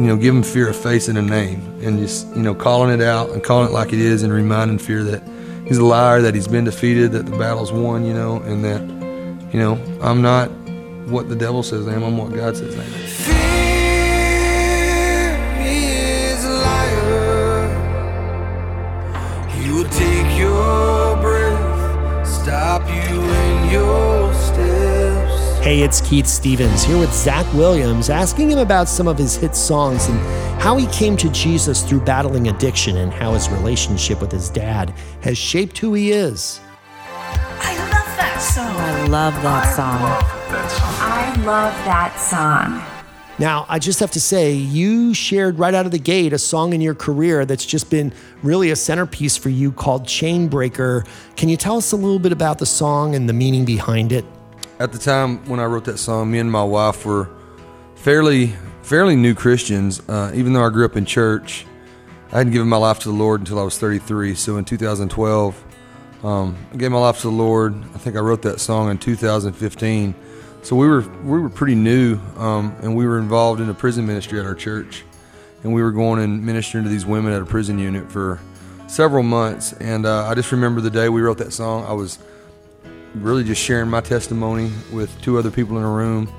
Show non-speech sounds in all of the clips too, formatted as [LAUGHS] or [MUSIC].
you know, giving fear a face and a name, and just you know, calling it out and calling it like it is, and reminding fear that he's a liar, that he's been defeated, that the battle's won, you know, and that you know, I'm not what the devil says I am. I'm what God says I am. Fear is a liar. He will take your breath, stop you in your. Hey, it's Keith Stevens here with Zach Williams, asking him about some of his hit songs and how he came to Jesus through battling addiction and how his relationship with his dad has shaped who he is. I love that song. I love that song. I love that song. Now, I just have to say, you shared right out of the gate a song in your career that's just been really a centerpiece for you called Chainbreaker. Can you tell us a little bit about the song and the meaning behind it? At the time when I wrote that song, me and my wife were fairly fairly new Christians. Uh, even though I grew up in church, I hadn't given my life to the Lord until I was 33. So in 2012, um, I gave my life to the Lord. I think I wrote that song in 2015. So we were we were pretty new, um, and we were involved in a prison ministry at our church, and we were going and ministering to these women at a prison unit for several months. And uh, I just remember the day we wrote that song. I was really just sharing my testimony with two other people in a room,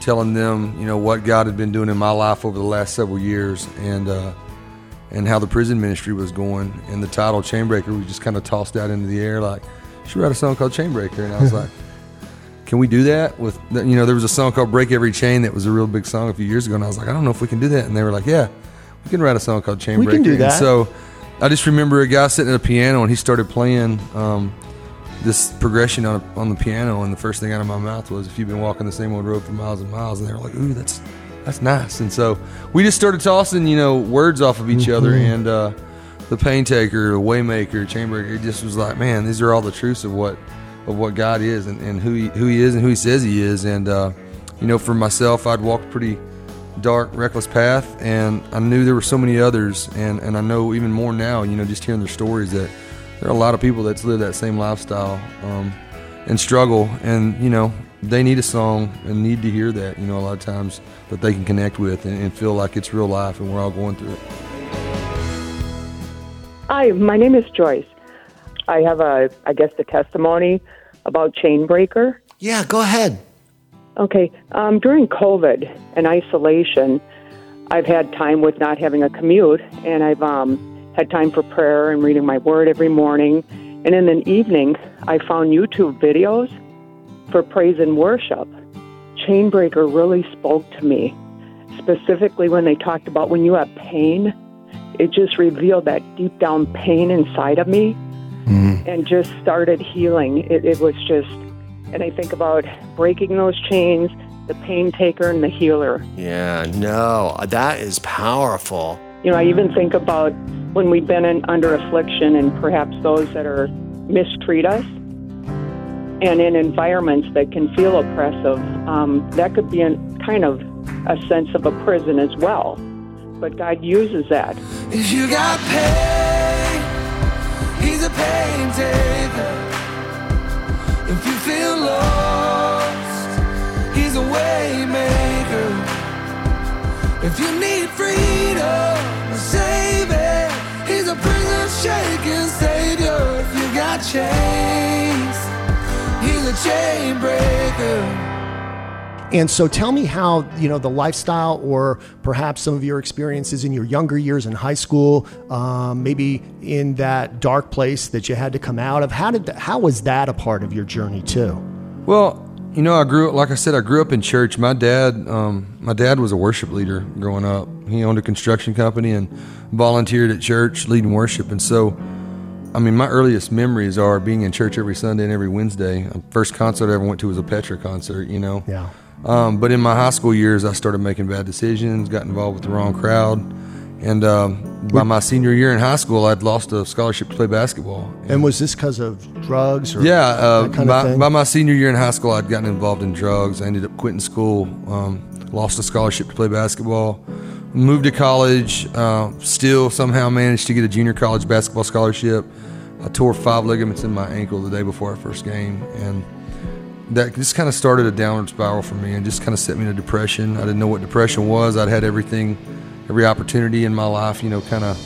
telling them, you know, what God had been doing in my life over the last several years, and uh, and how the prison ministry was going. And the title Chainbreaker was just kind of tossed out into the air, like, "You should write a song called Chainbreaker." And I was [LAUGHS] like, "Can we do that?" With you know, there was a song called "Break Every Chain" that was a real big song a few years ago, and I was like, "I don't know if we can do that." And they were like, "Yeah, we can write a song called Chainbreaker." We can do And that. so I just remember a guy sitting at a piano, and he started playing. Um, this progression on, on the piano, and the first thing out of my mouth was, "If you've been walking the same old road for miles and miles," and they were like, "Ooh, that's that's nice." And so we just started tossing, you know, words off of each other, and uh, the pain taker, the waymaker, Chainbreaker, It just was like, man, these are all the truths of what of what God is, and, and who he who he is, and who He says He is. And uh, you know, for myself, I'd walked a pretty dark, reckless path, and I knew there were so many others, and and I know even more now. You know, just hearing their stories that there are a lot of people that's live that same lifestyle um, and struggle, and you know they need a song and need to hear that. You know, a lot of times that they can connect with and, and feel like it's real life, and we're all going through it. Hi, my name is Joyce. I have a, I guess, a testimony about Chainbreaker. Yeah, go ahead. Okay, um, during COVID and isolation, I've had time with not having a commute, and I've um, had time for prayer and reading my word every morning. And in the evening, I found YouTube videos for praise and worship. Chainbreaker really spoke to me, specifically when they talked about when you have pain. It just revealed that deep down pain inside of me mm. and just started healing. It, it was just, and I think about breaking those chains, the pain taker and the healer. Yeah, no, that is powerful. You know, I even mm. think about when we've been in, under affliction and perhaps those that are mistreat us and in environments that can feel oppressive. Um, that could be an, kind of a sense of a prison as well. But God uses that. If you got pain, he's a pain taker. If you feel lost, he's a way maker. If you need freedom, a he's a prison shaking savior. If you got chains, he's a chain breaker. And so tell me how, you know, the lifestyle or perhaps some of your experiences in your younger years in high school, um, maybe in that dark place that you had to come out of. How did that, how was that a part of your journey too? Well, you know, I grew up, like I said, I grew up in church. My dad, um, my dad was a worship leader growing up. He owned a construction company and volunteered at church leading worship. And so, I mean, my earliest memories are being in church every Sunday and every Wednesday. First concert I ever went to was a Petra concert, you know. Yeah. Um, but in my high school years, I started making bad decisions, got involved with the wrong crowd. And um, by my senior year in high school, I'd lost a scholarship to play basketball. And was this because of drugs or Yeah, uh, kind by, by my senior year in high school, I'd gotten involved in drugs. I ended up quitting school, um, lost a scholarship to play basketball, moved to college, uh, still somehow managed to get a junior college basketball scholarship. I tore five ligaments in my ankle the day before our first game, and that just kind of started a downward spiral for me and just kind of set me into depression. I didn't know what depression was. I'd had everything every opportunity in my life, you know, kind of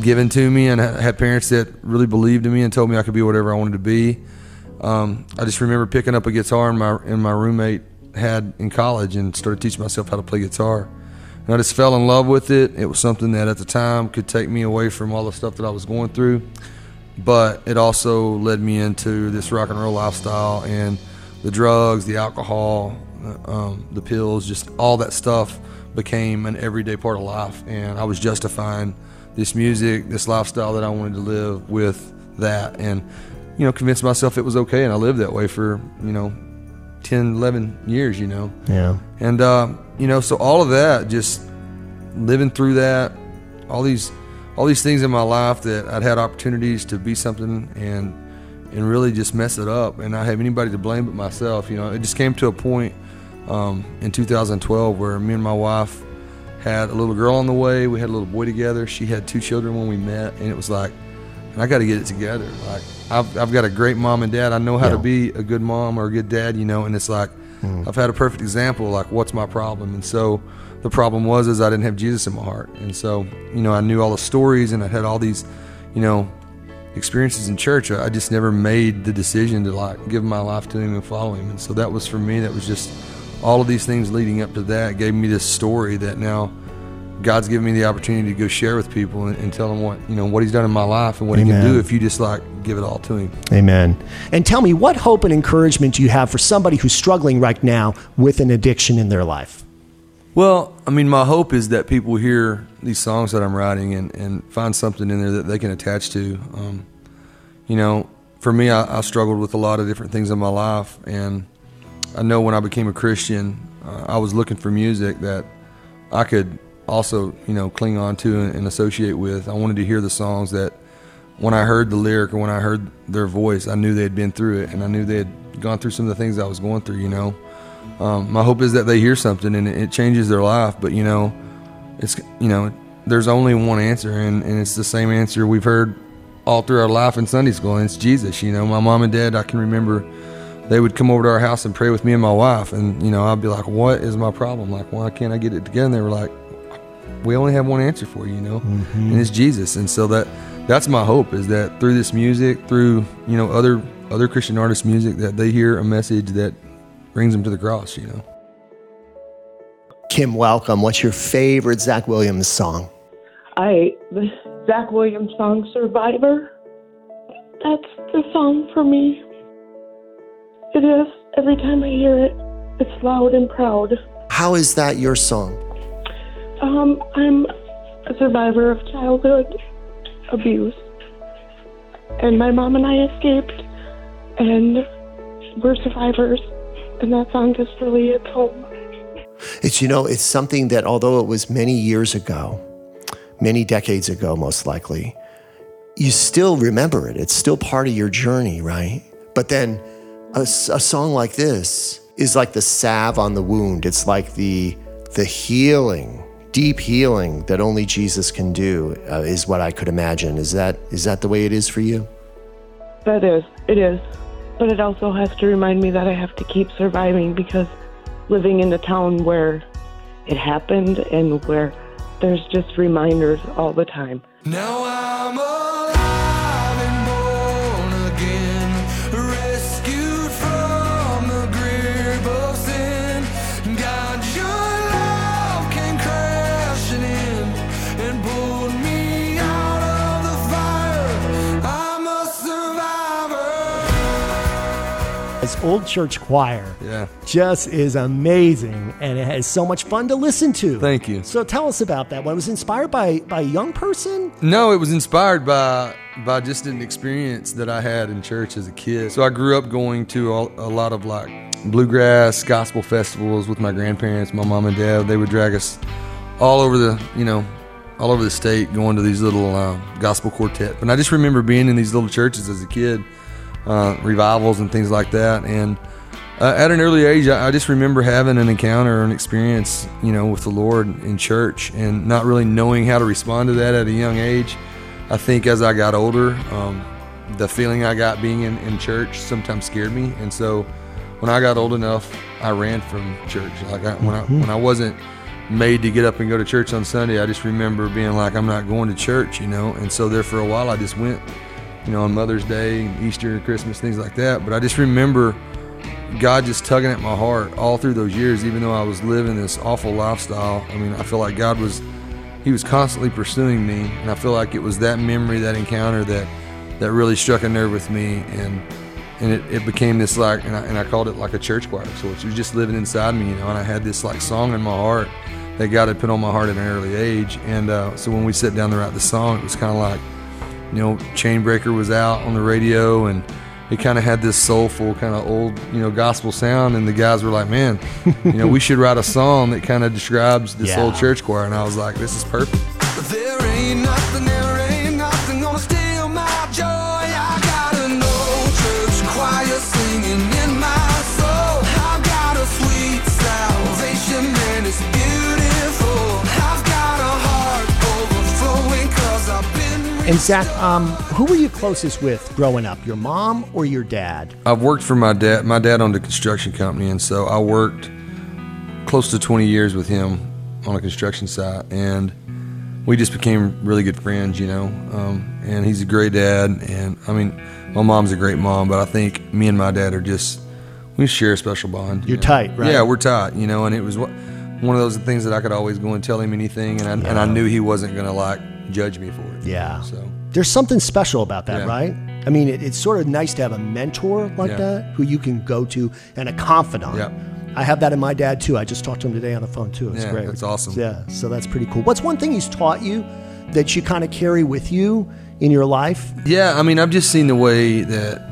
given to me, and had parents that really believed in me and told me I could be whatever I wanted to be. Um, I just remember picking up a guitar and my and my roommate had in college and started teaching myself how to play guitar. And I just fell in love with it. It was something that at the time could take me away from all the stuff that I was going through, but it also led me into this rock and roll lifestyle and the drugs, the alcohol, um, the pills, just all that stuff became an everyday part of life. And I was justifying this music, this lifestyle that I wanted to live with that. And, you know, convinced myself it was okay. And I lived that way for, you know, 10, 11 years, you know. Yeah. And, uh, you know, so all of that, just living through that, all these, all these things in my life that I'd had opportunities to be something and, and really just mess it up. And I have anybody to blame but myself. You know, it just came to a point um, in 2012 where me and my wife had a little girl on the way. We had a little boy together. She had two children when we met, and it was like, I got to get it together. Like I've, I've got a great mom and dad. I know how Yeah. to be a good mom or a good dad, you know. And it's like Mm. I've had a perfect example. Like what's my problem? And so the problem was is I didn't have Jesus in my heart. And so you know I knew all the stories and I had all these, you know, experiences in church. I just never made the decision to like give my life to Him and follow Him. And so that was for me. That was just all of these things leading up to that gave me this story that now God's given me the opportunity to go share with people and, and tell them what you know what He's done in my life and what He can do if you just like give it all to Him. Amen. And tell me, what hope and encouragement do you have for somebody who's struggling right now with an addiction in their life? Well, I mean, my hope is that people hear these songs that I'm writing and, and find something in there that they can attach to. Um, you know, for me, I, I struggled with a lot of different things in my life, and I know when I became a Christian, uh, I was looking for music that I could also, you know, cling on to and, and associate with. I wanted to hear the songs that when I heard the lyric or when I heard their voice, I knew they had been through it and I knew they had gone through some of the things I was going through, you know. Um, my hope is that they hear something and it, changes their life, but, you know, it's, you know, there's only one answer and, and it's the same answer we've heard all through our life in Sunday school, and it's Jesus. You know, my mom and dad, I can remember they would come over to our house and pray with me and my wife, and you know, I'd be like, "What is my problem? Like, why can't I get it together?" And they were like, "We only have one answer for you, you know, mm-hmm. and it's Jesus." And so that that's my hope is that through this music, through you know other other Christian artists' music, that they hear a message that brings them to the cross. You know. Kim, welcome. What's your favorite Zach Williams song? I the Zach Williams song Survivor. That's the song for me. It is. Every time I hear it, it's loud and proud. How is that your song? Um, I'm a survivor of childhood abuse. And my mom and I escaped and we're survivors. And that song just really hits home. It's, you know, it's something that although it was many years ago, many decades ago, most likely, you still remember it. It's still part of your journey, right? But then a song like this is like the salve on the wound. It's like the, the healing, deep healing that only Jesus can do, uh, is what I could imagine. Is that, is that the way it is for you? That is, it is. But it also has to remind me that I have to keep surviving because living in a town where it happened and where there's just reminders all the time. Now I'm alive As Old Church Choir Yeah. just is amazing and it is so much fun to listen to. Thank you. So tell us about that one. Was inspired by by a young person? No, it was inspired by by just an experience that I had in church as a kid. So I grew up going to a, a lot of like bluegrass gospel festivals with my grandparents, my mom and dad. They would drag us all over the you know all over the state going to these little uh, gospel quartet. And I just remember being in these little churches as a kid, uh, revivals and things like that. And uh, at an early age, I, I just remember having an encounter or an experience, you know, with the Lord in church, and not really knowing how to respond to that at a young age. I think as I got older, um, the feeling I got being in, in church sometimes scared me, and so when I got old enough, I ran from church. Like I, when I when I wasn't made to get up and go to church on Sunday. I just remember being like, I'm not going to church, you know. And so there for a while, I just went, you know, on Mother's Day, Easter, Christmas, things like that. But I just remember God just tugging at my heart all through those years, even though I was living this awful lifestyle. I mean, I feel like God was, He was constantly pursuing me, and I feel like it was that memory, that encounter that that really struck a nerve with me, and and it, it became this like, and I, and I called it like a church choir. So it was just living inside me, you know. And I had this like song in my heart that God had put on my heart at an early age, and uh, so when we sat down to write the song, it was kind of like, you know, Chainbreaker was out on the radio and it kind of had this soulful kind of old you know gospel sound and the guys were like man you know we [LAUGHS] should write a song that kind of describes this Yeah. old church choir and i was like this is perfect And Zach, um, who were you closest with growing up, your mom or your dad? i've worked for my dad my dad owned a construction company and so i worked close to 20 years with him on a construction site and we just became really good friends you know um, and he's a great dad and i mean my mom's a great mom but i think me and my dad are just we share a special bond you You're tight, right? Yeah, we're tight, you know, and it was one of those things that I could always go and tell him anything, and I, and I knew he wasn't gonna like judge me for it. Yeah. So There's something special about that, Yeah. right? I mean, it, it's sort of nice to have a mentor like Yeah. that who you can go to and a confidant. Yeah. I have that in my dad too. I just talked to him today on the phone too. It's Yeah, great. that's awesome. Yeah, so that's pretty cool. What's one thing he's taught you that you kind of carry with you in your life? yeah, I mean, I've just seen the way that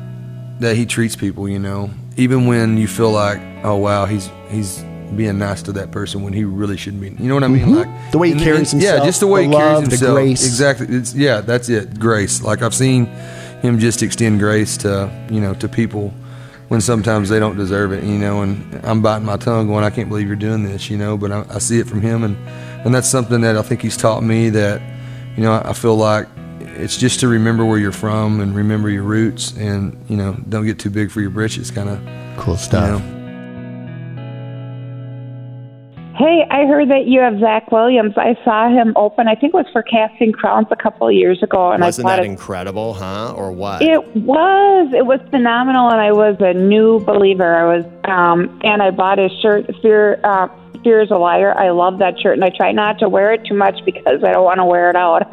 that he treats people. You know, even when you feel like, oh wow, he's he's being nice to that person when he really shouldn't be. You know what I mean? Like Mm-hmm. The way he and- carries and- himself, Yeah, just the way the he carries love, the himself. grace. Exactly. It's, yeah, that's it. Grace. Like I've seen him just extend grace to you know to people when sometimes they don't deserve it. You know, and I'm biting my tongue, going, I can't believe you're doing this. You know, but I, I see it from him, and and that's something that I think he's taught me that you know I, I feel like it's just to remember where you're from and remember your roots, and you know don't get too big for your britches, kind of. Cool You stuff. know. Hey, I heard that you have Zach Williams. I saw him open. I think it was for Casting Crowns a couple of years ago, and Wasn't I that it, incredible, huh? Or what? it was it was phenomenal, and I was a new believer. I was, um, and I bought his shirt. Fear, uh, Fear is a liar. I love that shirt, and I try not to wear it too much because I don't want to wear it out.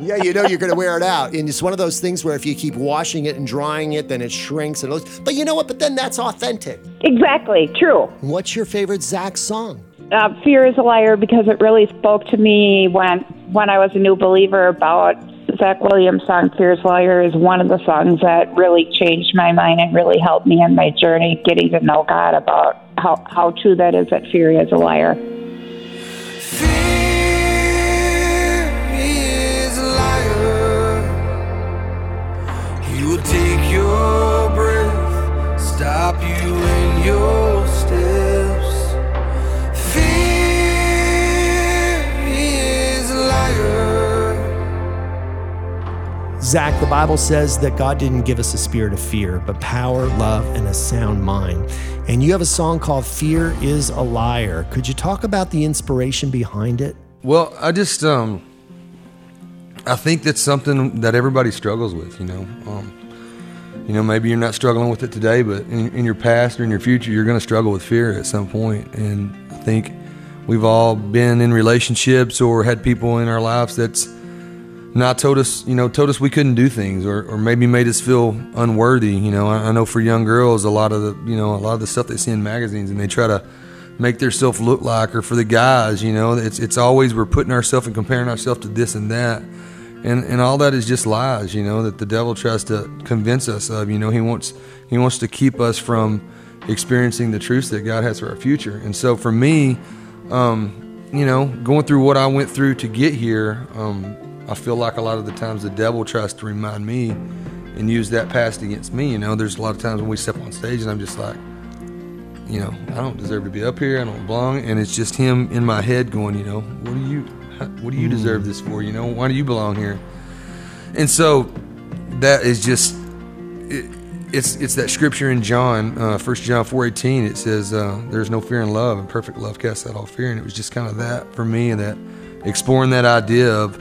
[LAUGHS] yeah, you know you're going to wear it out. And it's one of those things where if you keep washing it and drying it, then it shrinks and it looks. But you know what? But then that's authentic. exactly, true. What's your favorite Zach song? Uh, Fear is a Liar because it really spoke to me when when I was a new believer about Zach Williams' song Fear is a Liar is one of the songs that really changed my mind and really helped me in my journey getting to know God about how, how true that is that fear is a liar. Fear is a liar. He will take your breath, stop you in your Zach, the Bible says that God didn't give us a spirit of fear, but power, love, and a sound mind. And you have a song called Fear is a Liar. Could you talk about the inspiration behind it? Well, I just um, I think that's something that everybody struggles with. You know, um, you know, maybe you're not struggling with it today, but in, in your past or in your future, you're going to struggle with fear at some point. And I think we've all been in relationships or had people in our lives that's not told us, you know, told us we couldn't do things, or, or maybe made us feel unworthy. You know, I, I know for young girls, a lot of the, you know, a lot of the stuff they see in magazines, and they try to make themselves look like, or for the guys, you know, it's it's always we're putting ourselves and comparing ourselves to this and that, and and all that is just lies. You know, that the devil tries to convince us of. You know, he wants he wants to keep us from experiencing the truths that God has for our future. And so for me, um, you know, going through what I went through to get here, um, I feel like a lot of the times the devil tries to remind me and use that past against me. You know, there's a lot of times when we step on stage and I'm just like, you know, I don't deserve to be up here. I don't belong. And it's just him in my head going, you know, what do you, what do you deserve this for? You know, why do you belong here? And so that is just, it, it's it's that scripture in John, uh, 1 John four eighteen. It says, uh, "There's no fear in love, and perfect love casts out all fear." And it was just kind of that for me, and that exploring that idea of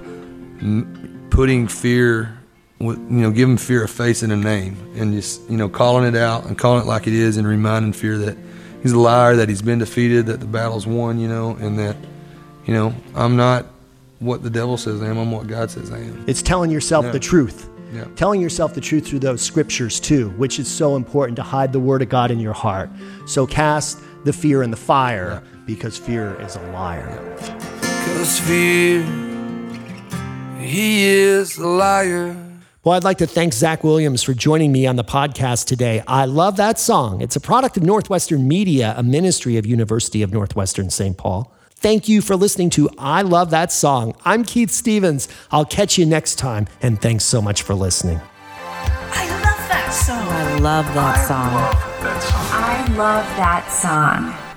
putting fear, with, you know, giving fear a face and a name, and just you know calling it out and calling it like it is, and reminding fear that he's a liar, that he's been defeated, that the battle's won, you know, and that you know I'm not what the devil says I am. I'm what God says I am. It's telling yourself Yeah. the truth. Yeah. Telling yourself the truth through those scriptures too, which is so important to hide the word of God in your heart. So cast the fear in the fire because fear is a liar. Cause fear, he is a liar. Well, I'd like to thank Zach Williams for joining me on the podcast today. I love that song. It's a product of Northwestern Media, a ministry of University of Northwestern St. Paul. Thank you for listening to I Love That Song. I'm Keith Stevens. I'll catch you next time, and thanks so much for listening. I love that song. I love that song. I love that song.